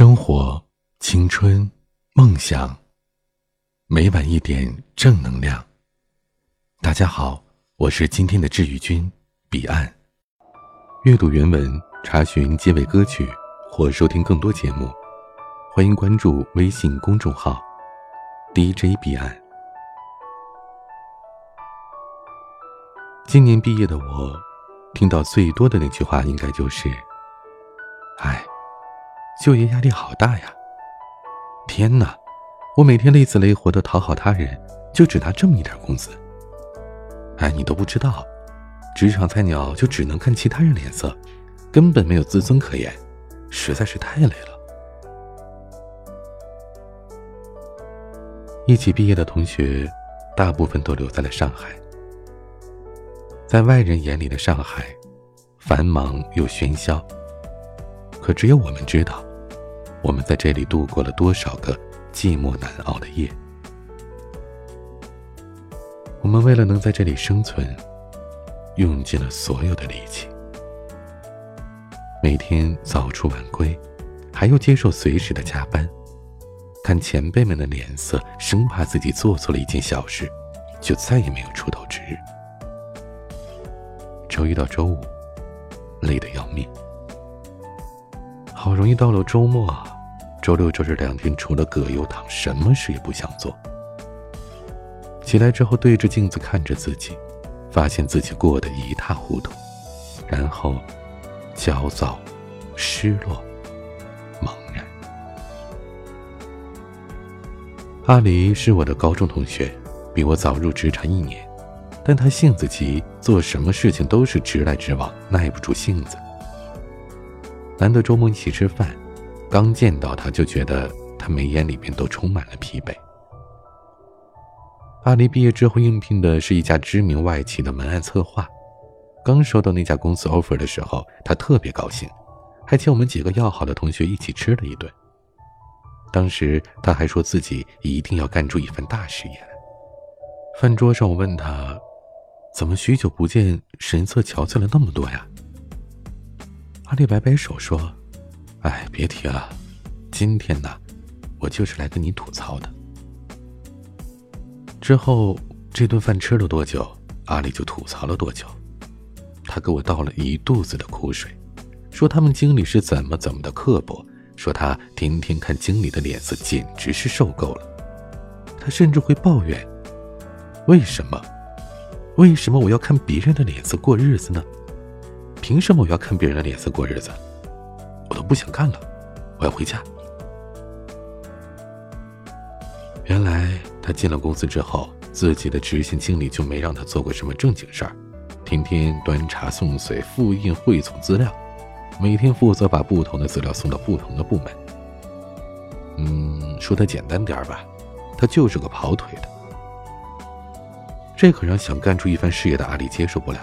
生活、青春、梦想，每晚一点正能量。大家好，我是今天的治愈君彼岸。阅读原文，查询结尾歌曲或收听更多节目，欢迎关注微信公众号 DJ 彼岸。今年毕业的我，听到最多的那句话，应该就是：“哎。”就业压力好大呀！天哪，我每天累死累活的讨好他人，就只拿这么一点工资。哎，你都不知道，职场菜鸟就只能看其他人脸色，根本没有自尊可言，实在是太累了。一起毕业的同学，大部分都留在了上海。在外人眼里的上海，繁忙又喧嚣，可只有我们知道。我们在这里度过了多少个寂寞难熬的夜？我们为了能在这里生存，用尽了所有的力气，每天早出晚归，还要接受随时的加班，看前辈们的脸色，生怕自己做错了一件小事，就再也没有出头之日。周一到周五，累得要命。好容易到了周末，周六周日两天除了葛优躺，什么事也不想做。起来之后对着镜子看着自己，发现自己过得一塌糊涂，然后焦躁、失落、茫然。阿离是我的高中同学，比我早入职场一年，但他性子急，做什么事情都是直来直往，耐不住性子。难得周末一起吃饭，刚见到他就觉得他眉眼里面都充满了疲惫。阿离毕业之后应聘的是一家知名外企的文案策划，刚收到那家公司 offer 的时候，他特别高兴，还请我们几个要好的同学一起吃了一顿。当时他还说自己一定要干出一番大事业来。饭桌上我问他，怎么许久不见，神色憔悴了那么多呀？阿丽摆摆手说：“哎，别提了，今天呢，我就是来跟你吐槽的。”之后这顿饭吃了多久，阿丽就吐槽了多久。他给我倒了一肚子的苦水，说他们经理是怎么怎么的刻薄，说他天天看经理的脸色，简直是受够了。他甚至会抱怨：“为什么？为什么我要看别人的脸色过日子呢？”凭什么我要看别人的脸色过日子？不想干了，我要回家。原来他进了公司之后，自己的执行经理就没让他做过什么正经事儿，天天端茶送水、复印汇总资料，每天负责把不同的资料送到不同的部门。嗯，说的简单点儿吧，他就是个跑腿的。这可让想干出一番事业的阿里接受不了。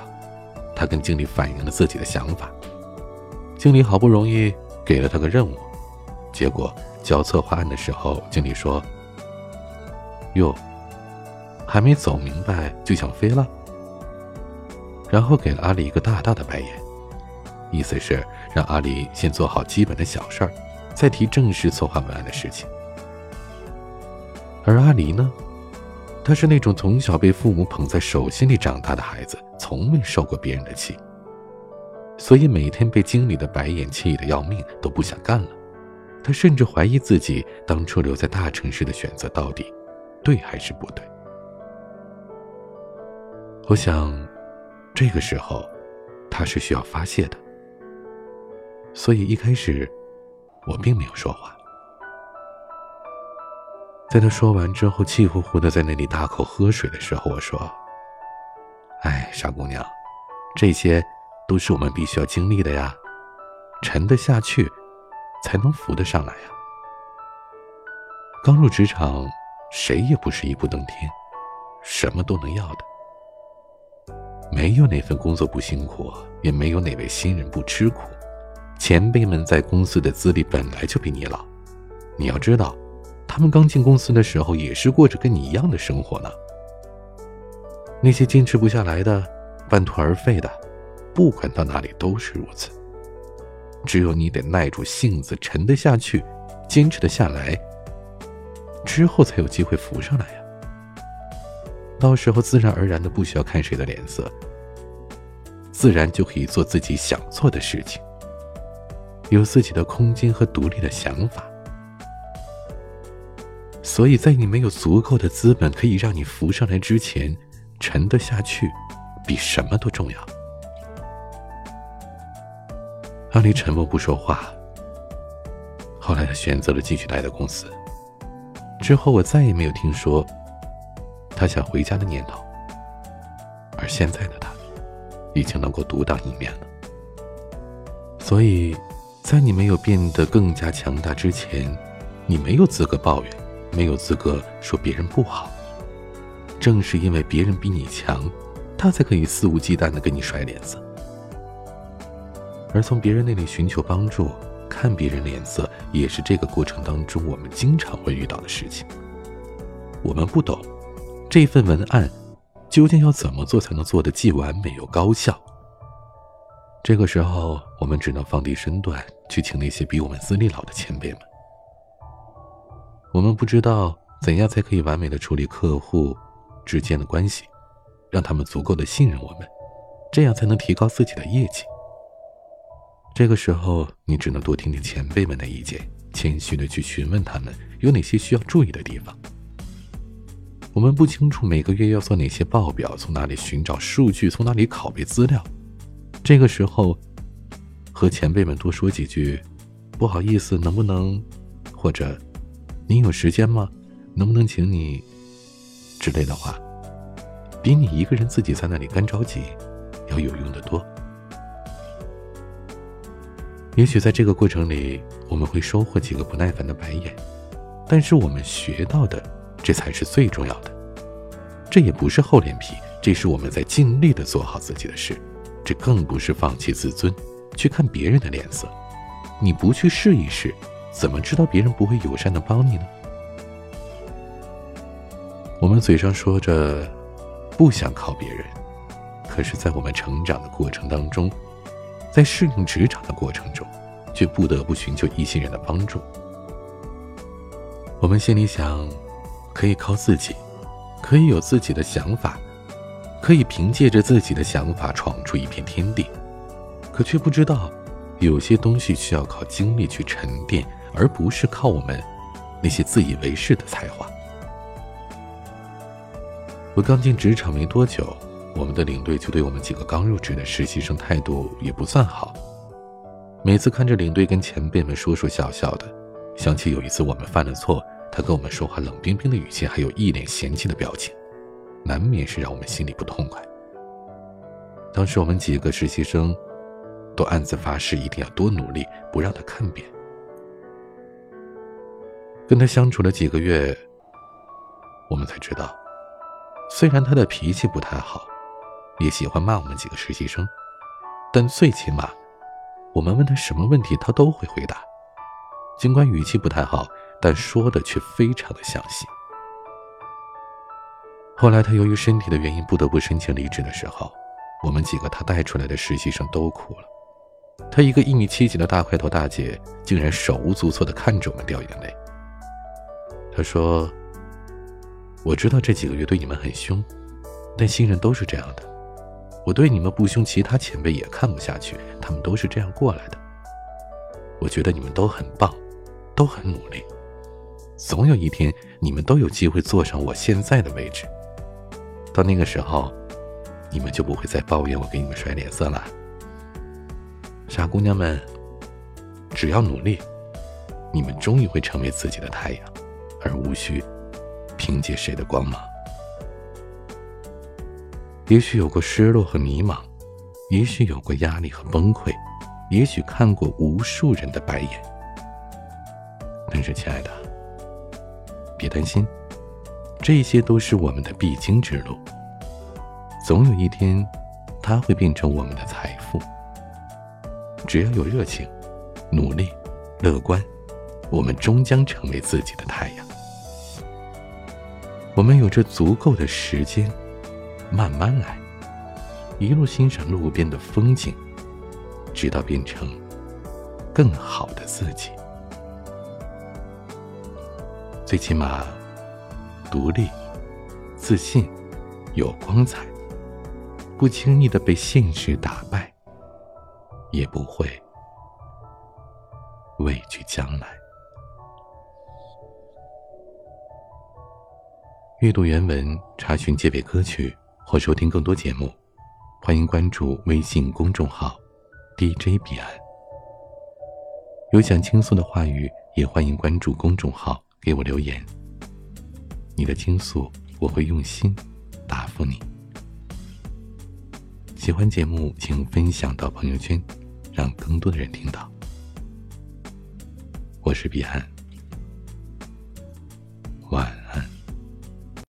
他跟经理反映了自己的想法，经理好不容易给了他个任务，结果交策划案的时候，经理说：“哟，还没走明白就想飞了。”然后给了阿里一个大大的白眼，意思是让阿里先做好基本的小事儿，再提正式策划文案的事情。而阿离呢？他是那种从小被父母捧在手心里长大的孩子，从没受过别人的气，所以每天被经理的白眼气得要命，都不想干了。他甚至怀疑自己当初留在大城市的选择到底对还是不对。我想，这个时候他是需要发泄的，所以一开始我并没有说话。在他说完之后，气呼呼的在那里大口喝水的时候，我说：“哎，傻姑娘，这些都是我们必须要经历的呀，沉得下去，才能浮得上来呀。刚入职场，谁也不是一步登天，什么都能要的。没有哪份工作不辛苦，也没有哪位新人不吃苦。前辈们在公司的资历本来就比你老，你要知道。”他们刚进公司的时候，也是过着跟你一样的生活呢。那些坚持不下来的、半途而废的，不管到哪里都是如此。只有你得耐住性子，沉得下去，坚持的下来，之后才有机会浮上来呀。到时候自然而然的不需要看谁的脸色，自然就可以做自己想做的事情，有自己的空间和独立的想法。所以在你没有足够的资本可以让你浮上来之前，沉得下去，比什么都重要。阿离沉默不说话。后来他选择了继续待在公司。之后我再也没有听说他想回家的念头。而现在的他，已经能够独当一面了。所以，在你没有变得更加强大之前，你没有资格抱怨，没有资格说别人不好。正是因为别人比你强，他才可以肆无忌惮的跟你甩脸色。而从别人那里寻求帮助，看别人脸色，也是这个过程当中我们经常会遇到的事情。我们不懂这份文案究竟要怎么做才能做得既完美又高效。这个时候，我们只能放低身段去请那些比我们资历老的前辈们。我们不知道怎样才可以完美的处理客户之间的关系，让他们足够的信任我们，这样才能提高自己的业绩。这个时候，你只能多听听前辈们的意见，谦虚的去询问他们有哪些需要注意的地方。我们不清楚每个月要做哪些报表，从哪里寻找数据，从哪里拷贝资料。这个时候，和前辈们多说几句“不好意思，能不能”或者“你有时间吗？能不能请你”之类的话，比你一个人自己在那里干着急要有用的多。也许在这个过程里，我们会收获几个不耐烦的白眼，但是我们学到的，这才是最重要的。这也不是厚脸皮，这是我们在尽力的做好自己的事。这更不是放弃自尊，去看别人的脸色。你不去试一试，怎么知道别人不会友善的帮你呢？我们嘴上说着不想靠别人，可是，在我们成长的过程当中。在适应职场的过程中，却不得不寻求一些人的帮助。我们心里想，可以靠自己，可以有自己的想法，可以凭借着自己的想法闯出一片天地。可却不知道，有些东西需要靠精力去沉淀，而不是靠我们那些自以为是的才华。我刚进职场没多久。我们的领队就对我们几个刚入职的实习生态度也不算好，每次看着领队跟前辈们说说笑笑的，想起有一次我们犯了错，他跟我们说话冷冰冰的语气，还有一脸嫌弃的表情，难免是让我们心里不痛快。当时我们几个实习生都暗自发誓，一定要多努力，不让他看扁。跟他相处了几个月，我们才知道，虽然他的脾气不太好。也喜欢骂我们几个实习生，但最起码，我们问他什么问题，他都会回答。尽管语气不太好，但说的却非常的详细。后来他由于身体的原因不得不申请离职的时候，我们几个他带出来的实习生都哭了。他一个一米七几的大块头大姐，竟然手无足措的看着我们掉眼泪。他说：“我知道这几个月对你们很凶，但新人都是这样的。”我对你们不凶，其他前辈也看不下去。他们都是这样过来的。我觉得你们都很棒，都很努力。总有一天，你们都有机会坐上我现在的位置。到那个时候，你们就不会再抱怨我给你们甩脸色了。傻姑娘们，只要努力，你们终于会成为自己的太阳，而无需凭借谁的光芒。也许有过失落和迷茫，也许有过压力和崩溃，也许看过无数人的白眼。但是，亲爱的，别担心，这些都是我们的必经之路。总有一天，它会变成我们的财富。只要有热情、努力、乐观，我们终将成为自己的太阳。我们有着足够的时间。慢慢来，一路欣赏路边的风景，直到变成更好的自己。最起码，独立、自信、有光彩，不轻易的被现实打败，也不会畏惧将来。阅读原文，查询结尾歌曲或收听更多节目，欢迎关注微信公众号 DJ 彼岸。有想倾诉的话语，也欢迎关注公众号。给我留言，你的倾诉我会用心答复你。喜欢节目，请分享到朋友圈，让更多的人听到。我是彼岸。